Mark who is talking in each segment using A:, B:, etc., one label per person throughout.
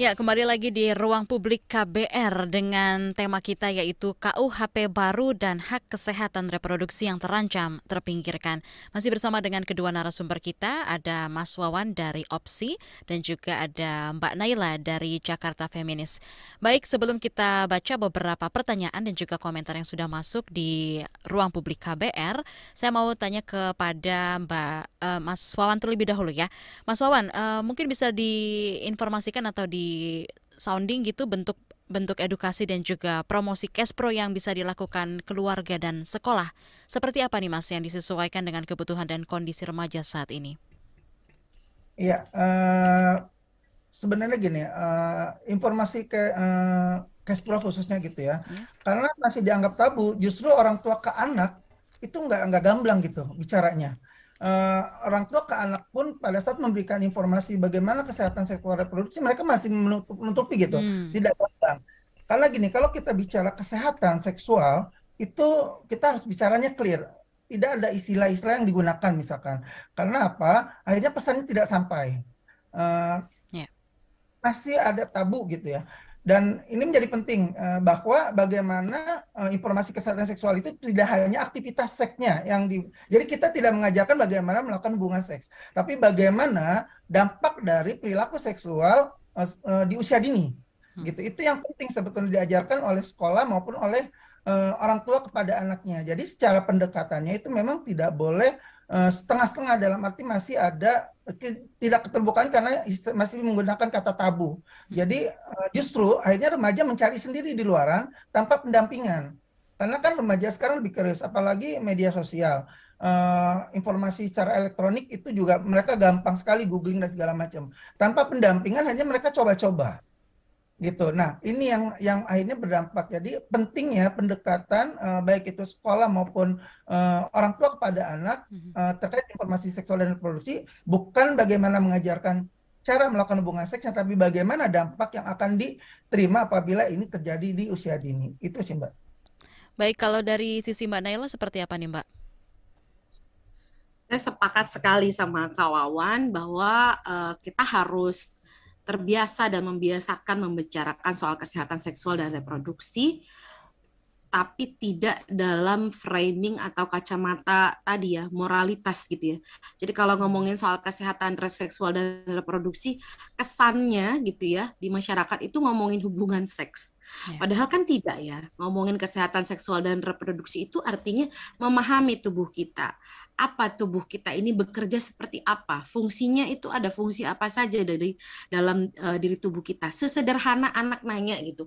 A: Ya, kembali lagi di ruang publik KBR dengan tema kita yaitu KUHP baru dan hak kesehatan reproduksi yang terancam terpinggirkan. Masih bersama dengan kedua narasumber kita, ada Mas Wawan dari OPSI dan juga ada Mbak Naila dari Jakarta Feminis. Baik, sebelum kita baca beberapa pertanyaan dan juga komentar yang sudah masuk di ruang publik KBR, saya mau tanya kepada Mbak uh, Mas Wawan terlebih dahulu ya. Mas Wawan, uh, mungkin bisa diinformasikan atau di sounding gitu bentuk bentuk edukasi dan juga promosi Pro yang bisa dilakukan keluarga dan sekolah. Seperti apa nih Mas yang disesuaikan dengan kebutuhan dan kondisi remaja saat ini?
B: Iya, uh, sebenarnya gini, uh, informasi ke uh, Pro khususnya gitu ya, ya, karena masih dianggap tabu, justru orang tua ke anak itu nggak nggak gamblang gitu bicaranya uh, orang tua ke anak pun pada saat memberikan informasi bagaimana kesehatan seksual reproduksi mereka masih menutup, menutupi gitu. Hmm. tidak gampang. Karena gini kalau kita bicara kesehatan seksual itu kita harus bicaranya clear. Tidak ada istilah-istilah yang digunakan misalkan. Karena apa? Akhirnya pesannya tidak sampai. Uh, yeah. masih ada tabu gitu ya dan ini menjadi penting uh, bahwa bagaimana uh, informasi kesehatan seksual itu tidak hanya aktivitas seksnya yang di jadi kita tidak mengajarkan bagaimana melakukan hubungan seks, tapi bagaimana dampak dari perilaku seksual uh, di usia dini. Hmm. Gitu. Itu yang penting sebetulnya diajarkan oleh sekolah maupun oleh orang tua kepada anaknya. Jadi secara pendekatannya itu memang tidak boleh setengah-setengah dalam arti masih ada tidak keterbukaan karena masih menggunakan kata tabu. Jadi eh, justru akhirnya remaja mencari sendiri di luaran tanpa pendampingan. Karena kan remaja sekarang lebih keras, apalagi media sosial. Uh, informasi secara elektronik itu juga mereka gampang sekali googling dan segala macam. Tanpa pendampingan hanya mereka coba-coba gitu. Nah, ini yang yang akhirnya berdampak. Jadi pentingnya pendekatan uh, baik itu sekolah maupun uh, orang tua kepada anak uh, terkait informasi seksual dan reproduksi bukan bagaimana mengajarkan cara melakukan hubungan seks, tapi bagaimana dampak yang akan diterima apabila ini terjadi di usia dini. Itu sih, Mbak.
A: Baik, kalau dari sisi Mbak Naila seperti apa nih, Mbak?
C: Saya sepakat sekali sama Kawawan bahwa uh, kita harus terbiasa dan membiasakan membicarakan soal kesehatan seksual dan reproduksi tapi tidak dalam framing atau kacamata tadi ya moralitas gitu ya. Jadi kalau ngomongin soal kesehatan seksual dan reproduksi kesannya gitu ya di masyarakat itu ngomongin hubungan seks. Ya. Padahal kan tidak ya. Ngomongin kesehatan seksual dan reproduksi itu artinya memahami tubuh kita. Apa tubuh kita ini bekerja seperti apa? Fungsinya itu ada fungsi apa saja dari dalam uh, diri tubuh kita. Sesederhana anak nanya gitu.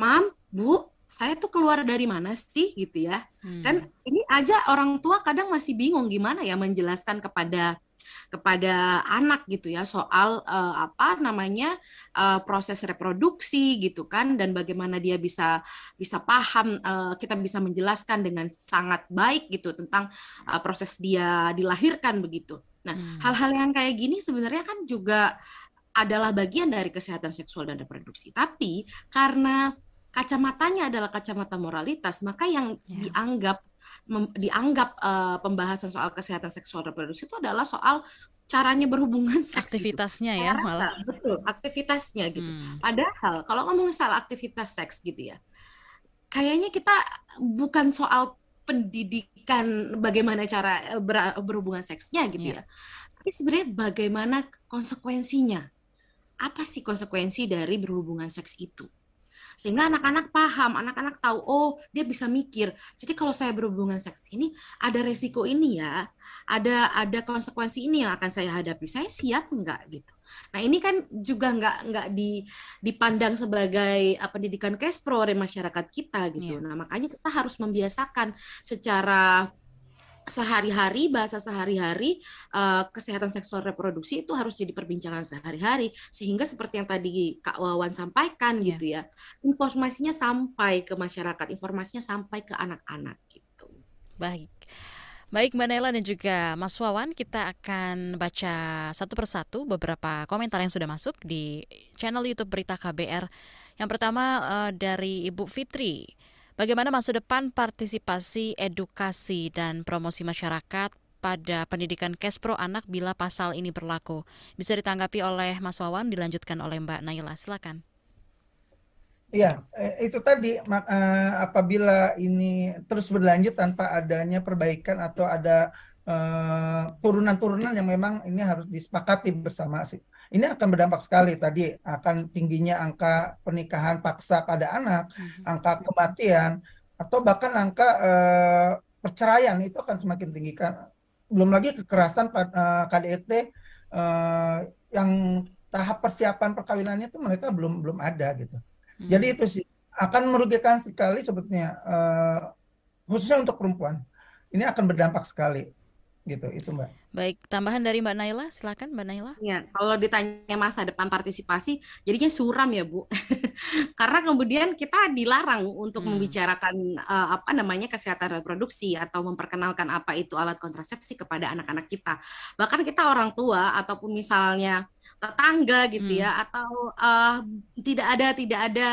C: "Mam, Bu, saya tuh keluar dari mana sih gitu ya hmm. kan ini aja orang tua kadang masih bingung gimana ya menjelaskan kepada kepada anak gitu ya soal uh, apa namanya uh, proses reproduksi gitu kan dan bagaimana dia bisa bisa paham uh, kita bisa menjelaskan dengan sangat baik gitu tentang uh, proses dia dilahirkan begitu. Nah, hmm. hal-hal hmm. yang kayak gini sebenarnya kan juga adalah bagian dari kesehatan seksual dan reproduksi. Tapi karena kacamatanya adalah kacamata moralitas, maka yang yeah. dianggap mem, dianggap uh, pembahasan soal kesehatan seksual reproduksi itu adalah soal caranya berhubungan seks
A: gitu. aktivitasnya gitu. ya malah
C: betul aktivitasnya gitu hmm. padahal kalau ngomongin soal aktivitas seks gitu ya kayaknya kita bukan soal pendidikan bagaimana cara eh, ber, berhubungan seksnya gitu yeah. ya tapi sebenarnya bagaimana konsekuensinya apa sih konsekuensi dari berhubungan seks itu sehingga anak-anak paham, anak-anak tahu oh dia bisa mikir. Jadi kalau saya berhubungan seks ini ada resiko ini ya, ada ada konsekuensi ini yang akan saya hadapi. Saya siap enggak gitu. Nah ini kan juga nggak nggak di, dipandang sebagai uh, pendidikan pro oleh masyarakat kita gitu. Yeah. Nah makanya kita harus membiasakan secara sehari-hari bahasa sehari-hari uh, kesehatan seksual reproduksi itu harus jadi perbincangan sehari-hari sehingga seperti yang tadi Kak Wawan sampaikan yeah. gitu ya informasinya sampai ke masyarakat informasinya sampai ke anak-anak gitu
A: baik Baik Mbak Nela dan juga Mas Wawan, kita akan baca satu persatu beberapa komentar yang sudah masuk di channel YouTube Berita KBR. Yang pertama uh, dari Ibu Fitri. Bagaimana masa depan partisipasi, edukasi, dan promosi masyarakat pada pendidikan Kespro anak bila pasal ini berlaku. Bisa ditanggapi oleh Mas Wawan, dilanjutkan oleh Mbak Naila. Silakan.
B: Eh, itu tadi uh, apabila ini terus berlanjut tanpa adanya perbaikan atau ada turunan-turunan uh, yang memang ini harus disepakati bersama sih. Ini akan berdampak sekali tadi akan tingginya angka pernikahan paksa pada anak, hmm. angka kematian atau bahkan angka uh, perceraian itu akan semakin tinggi kan. Belum lagi kekerasan uh, KDRT uh, yang tahap persiapan perkawinannya itu mereka belum belum ada gitu. Hmm. Jadi itu sih akan merugikan sekali sebetulnya uh, khususnya untuk perempuan. Ini akan berdampak sekali gitu itu mbak.
A: Baik, tambahan dari Mbak Naila, silakan Mbak Naila.
C: Ya, kalau ditanya masa depan partisipasi, jadinya suram ya Bu, karena kemudian kita dilarang untuk hmm. membicarakan uh, apa namanya kesehatan reproduksi atau memperkenalkan apa itu alat kontrasepsi kepada anak-anak kita. Bahkan kita orang tua ataupun misalnya tetangga gitu ya, hmm. ya atau uh, tidak ada tidak ada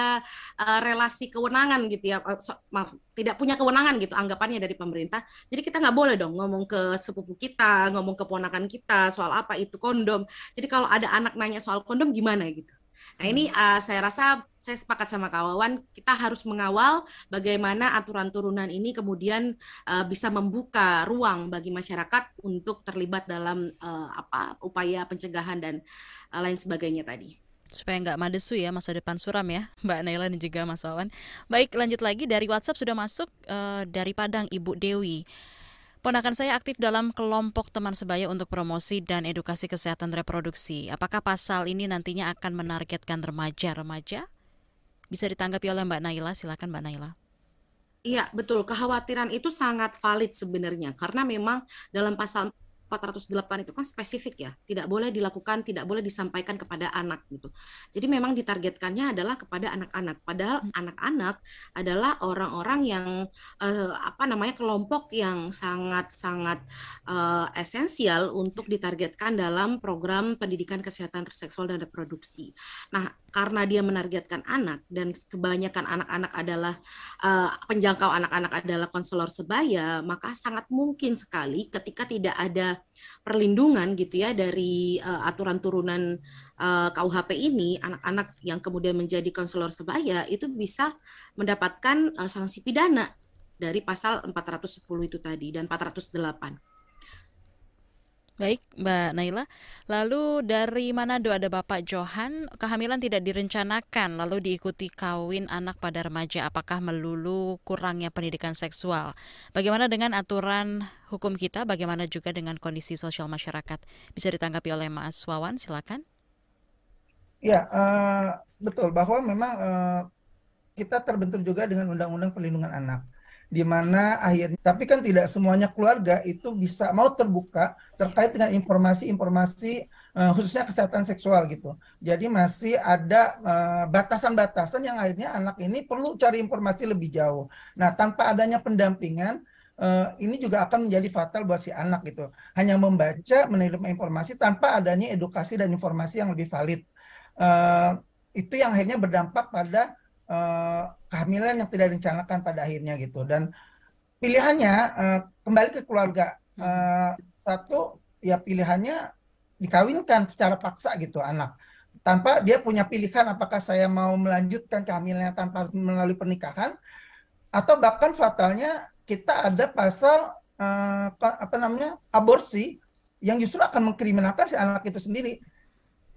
C: uh, relasi kewenangan gitu ya so, maaf tidak punya kewenangan gitu anggapannya dari pemerintah jadi kita nggak boleh dong ngomong ke sepupu kita ngomong ke ponakan kita soal apa itu kondom jadi kalau ada anak nanya soal kondom gimana gitu Nah ini uh, saya rasa saya sepakat sama kawan kita harus mengawal bagaimana aturan turunan ini kemudian uh, bisa membuka ruang bagi masyarakat untuk terlibat dalam uh, apa upaya pencegahan dan uh, lain sebagainya tadi
A: supaya nggak madesu ya masa depan suram ya Mbak Naila dan juga Mas Wawan. Baik lanjut lagi dari WhatsApp sudah masuk uh, dari Padang Ibu Dewi. Ponakan saya aktif dalam kelompok teman sebaya untuk promosi dan edukasi kesehatan reproduksi. Apakah pasal ini nantinya akan menargetkan remaja-remaja? Bisa ditanggapi oleh Mbak Naila, silakan Mbak Naila.
C: Iya, betul. Kekhawatiran itu sangat valid sebenarnya karena memang dalam pasal 408 itu kan spesifik ya, tidak boleh dilakukan, tidak boleh disampaikan kepada anak gitu. Jadi memang ditargetkannya adalah kepada anak-anak. Padahal hmm. anak-anak adalah orang-orang yang uh, apa namanya kelompok yang sangat-sangat uh, esensial untuk ditargetkan dalam program pendidikan kesehatan seksual dan reproduksi. Nah, karena dia menargetkan anak dan kebanyakan anak-anak adalah uh, penjangkau anak-anak adalah konselor sebaya, maka sangat mungkin sekali ketika tidak ada perlindungan gitu ya dari uh, aturan turunan uh, KUHP ini, anak-anak yang kemudian menjadi konselor sebaya itu bisa mendapatkan uh, sanksi pidana dari pasal 410 itu tadi dan 408.
A: Baik, Mbak Naila. Lalu dari Manado ada Bapak Johan, kehamilan tidak direncanakan lalu diikuti kawin anak pada remaja. Apakah melulu kurangnya pendidikan seksual? Bagaimana dengan aturan hukum kita? Bagaimana juga dengan kondisi sosial masyarakat? Bisa ditanggapi oleh Mas Wawan, silakan.
B: Ya, uh, betul bahwa memang uh, kita terbentur juga dengan Undang-Undang Perlindungan Anak di mana akhirnya tapi kan tidak semuanya keluarga itu bisa mau terbuka terkait dengan informasi-informasi uh, khususnya kesehatan seksual gitu. Jadi masih ada eh, batasan-batasan uh, yang akhirnya anak ini perlu cari informasi lebih jauh. Nah, tanpa adanya pendampingan uh, ini juga akan menjadi fatal buat si anak gitu. Hanya membaca, menerima informasi tanpa adanya edukasi dan informasi yang lebih valid. Uh, itu yang akhirnya berdampak pada uh, kehamilan yang tidak direncanakan pada akhirnya gitu. Dan pilihannya uh, kembali ke keluarga. Uh, satu ya pilihannya dikawinkan secara paksa gitu anak. Tanpa dia punya pilihan apakah saya mau melanjutkan kehamilannya tanpa melalui pernikahan atau bahkan fatalnya kita ada pasal uh, apa namanya aborsi yang justru akan mengkriminalkan si anak itu sendiri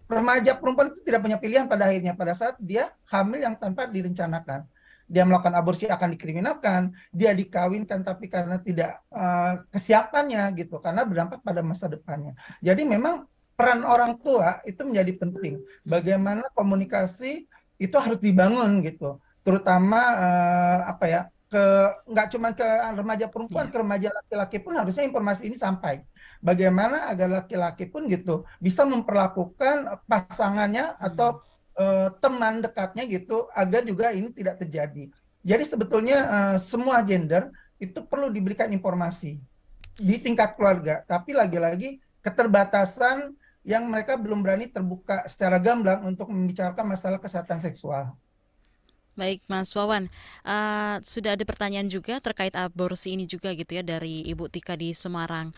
B: remaja perempuan itu tidak punya pilihan pada akhirnya. Pada saat dia hamil yang tanpa direncanakan. Dia melakukan aborsi akan dikriminalkan dia dikawinkan tapi karena tidak uh, kesiapannya gitu karena berdampak pada masa depannya. Jadi memang peran orang tua itu menjadi penting. Bagaimana komunikasi itu harus dibangun gitu. Terutama uh, apa ya ke nggak cuma ke remaja perempuan, ya. ke remaja laki-laki pun harusnya informasi ini sampai. Bagaimana agar laki-laki pun gitu bisa memperlakukan pasangannya hmm. atau uh, teman dekatnya gitu agar juga ini tidak terjadi. Jadi sebetulnya uh, semua gender itu perlu diberikan informasi di tingkat keluarga, tapi lagi-lagi keterbatasan yang mereka belum berani terbuka secara gamblang untuk membicarakan masalah kesehatan seksual.
A: Baik, Mas Wawan, uh, sudah ada pertanyaan juga terkait aborsi ini juga gitu ya dari Ibu Tika di Semarang.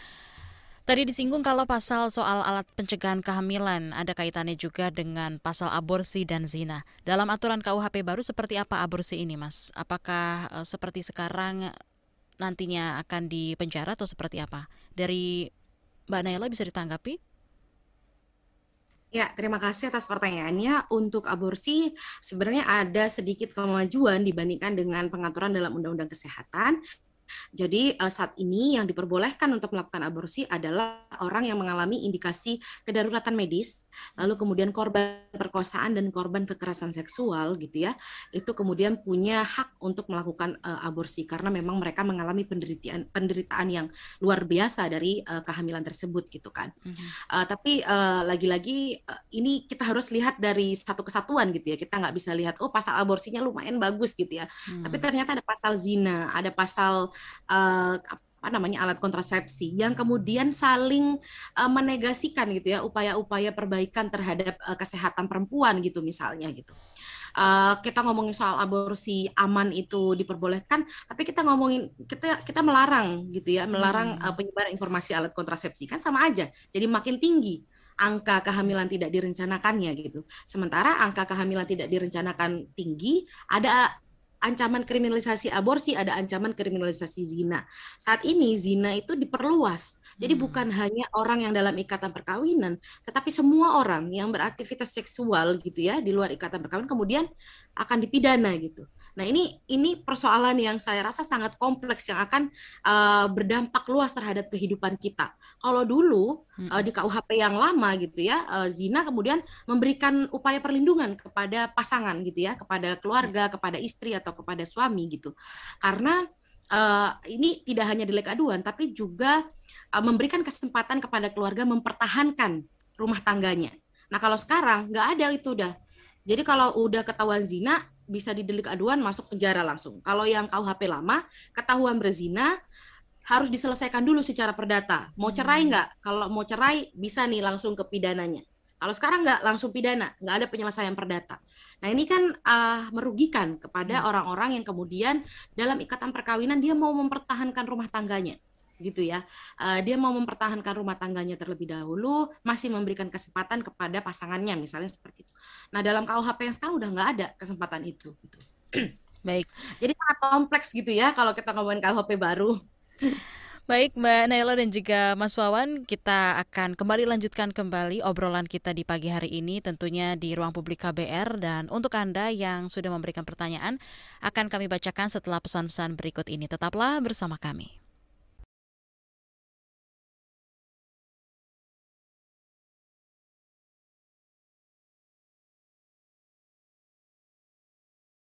A: Tadi disinggung kalau pasal soal alat pencegahan kehamilan ada kaitannya juga dengan pasal aborsi dan zina. Dalam aturan KUHP baru seperti apa aborsi ini, Mas? Apakah uh, seperti sekarang nantinya akan dipenjara atau seperti apa? Dari Mbak Naila bisa ditanggapi?
C: Ya, terima kasih atas pertanyaannya. Untuk aborsi, sebenarnya ada sedikit kemajuan dibandingkan dengan pengaturan dalam Undang-Undang Kesehatan. Jadi uh, saat ini yang diperbolehkan untuk melakukan aborsi adalah orang yang mengalami indikasi kedaruratan medis, lalu kemudian korban perkosaan dan korban kekerasan seksual gitu ya. Itu kemudian punya hak untuk melakukan uh, aborsi karena memang mereka mengalami penderitaan penderitaan yang luar biasa dari uh, kehamilan tersebut gitu kan. Mm-hmm. Uh, tapi uh, lagi-lagi uh, ini kita harus lihat dari satu kesatuan gitu ya. Kita nggak bisa lihat oh pasal aborsinya lumayan bagus gitu ya. Mm. Tapi ternyata ada pasal zina, ada pasal uh, apa namanya alat kontrasepsi yang kemudian saling uh, menegasikan gitu ya upaya-upaya perbaikan terhadap uh, kesehatan perempuan gitu misalnya gitu. Uh, kita ngomongin soal aborsi aman itu diperbolehkan, tapi kita ngomongin kita kita melarang gitu ya, melarang hmm. uh, penyebaran informasi alat kontrasepsi kan sama aja. Jadi makin tinggi angka kehamilan tidak direncanakannya gitu. Sementara angka kehamilan tidak direncanakan tinggi, ada ancaman kriminalisasi aborsi, ada ancaman kriminalisasi zina. Saat ini zina itu diperluas. Jadi hmm. bukan hanya orang yang dalam ikatan perkawinan, tetapi semua orang yang beraktivitas seksual gitu ya di luar ikatan perkawinan kemudian akan dipidana gitu. Nah ini ini persoalan yang saya rasa sangat kompleks yang akan uh, berdampak luas terhadap kehidupan kita. Kalau dulu hmm. uh, di KUHP yang lama gitu ya, uh, zina kemudian memberikan upaya perlindungan kepada pasangan gitu ya, kepada keluarga, kepada istri atau kepada suami gitu. Karena uh, ini tidak hanya delik aduan, tapi juga uh, memberikan kesempatan kepada keluarga mempertahankan rumah tangganya. Nah kalau sekarang nggak ada itu udah. Jadi kalau udah ketahuan zina, bisa didelik aduan masuk penjara langsung. Kalau yang KUHP lama, ketahuan berzina harus diselesaikan dulu secara perdata. Mau cerai hmm. nggak? Kalau mau cerai bisa nih langsung ke pidananya. Kalau sekarang nggak langsung pidana, nggak ada penyelesaian perdata. Nah ini kan uh, merugikan kepada hmm. orang-orang yang kemudian dalam ikatan perkawinan dia mau mempertahankan rumah tangganya gitu ya. Uh, dia mau mempertahankan rumah tangganya terlebih dahulu, masih memberikan kesempatan kepada pasangannya misalnya seperti itu. Nah dalam KUHP yang sekarang udah nggak ada kesempatan itu. Gitu.
A: Baik.
C: Jadi sangat kompleks gitu ya kalau kita ngomongin KUHP baru.
A: Baik Mbak Naila dan juga Mas Wawan, kita akan kembali lanjutkan kembali obrolan kita di pagi hari ini tentunya di ruang publik KBR dan untuk Anda yang sudah memberikan pertanyaan akan kami bacakan setelah pesan-pesan berikut ini. Tetaplah bersama kami.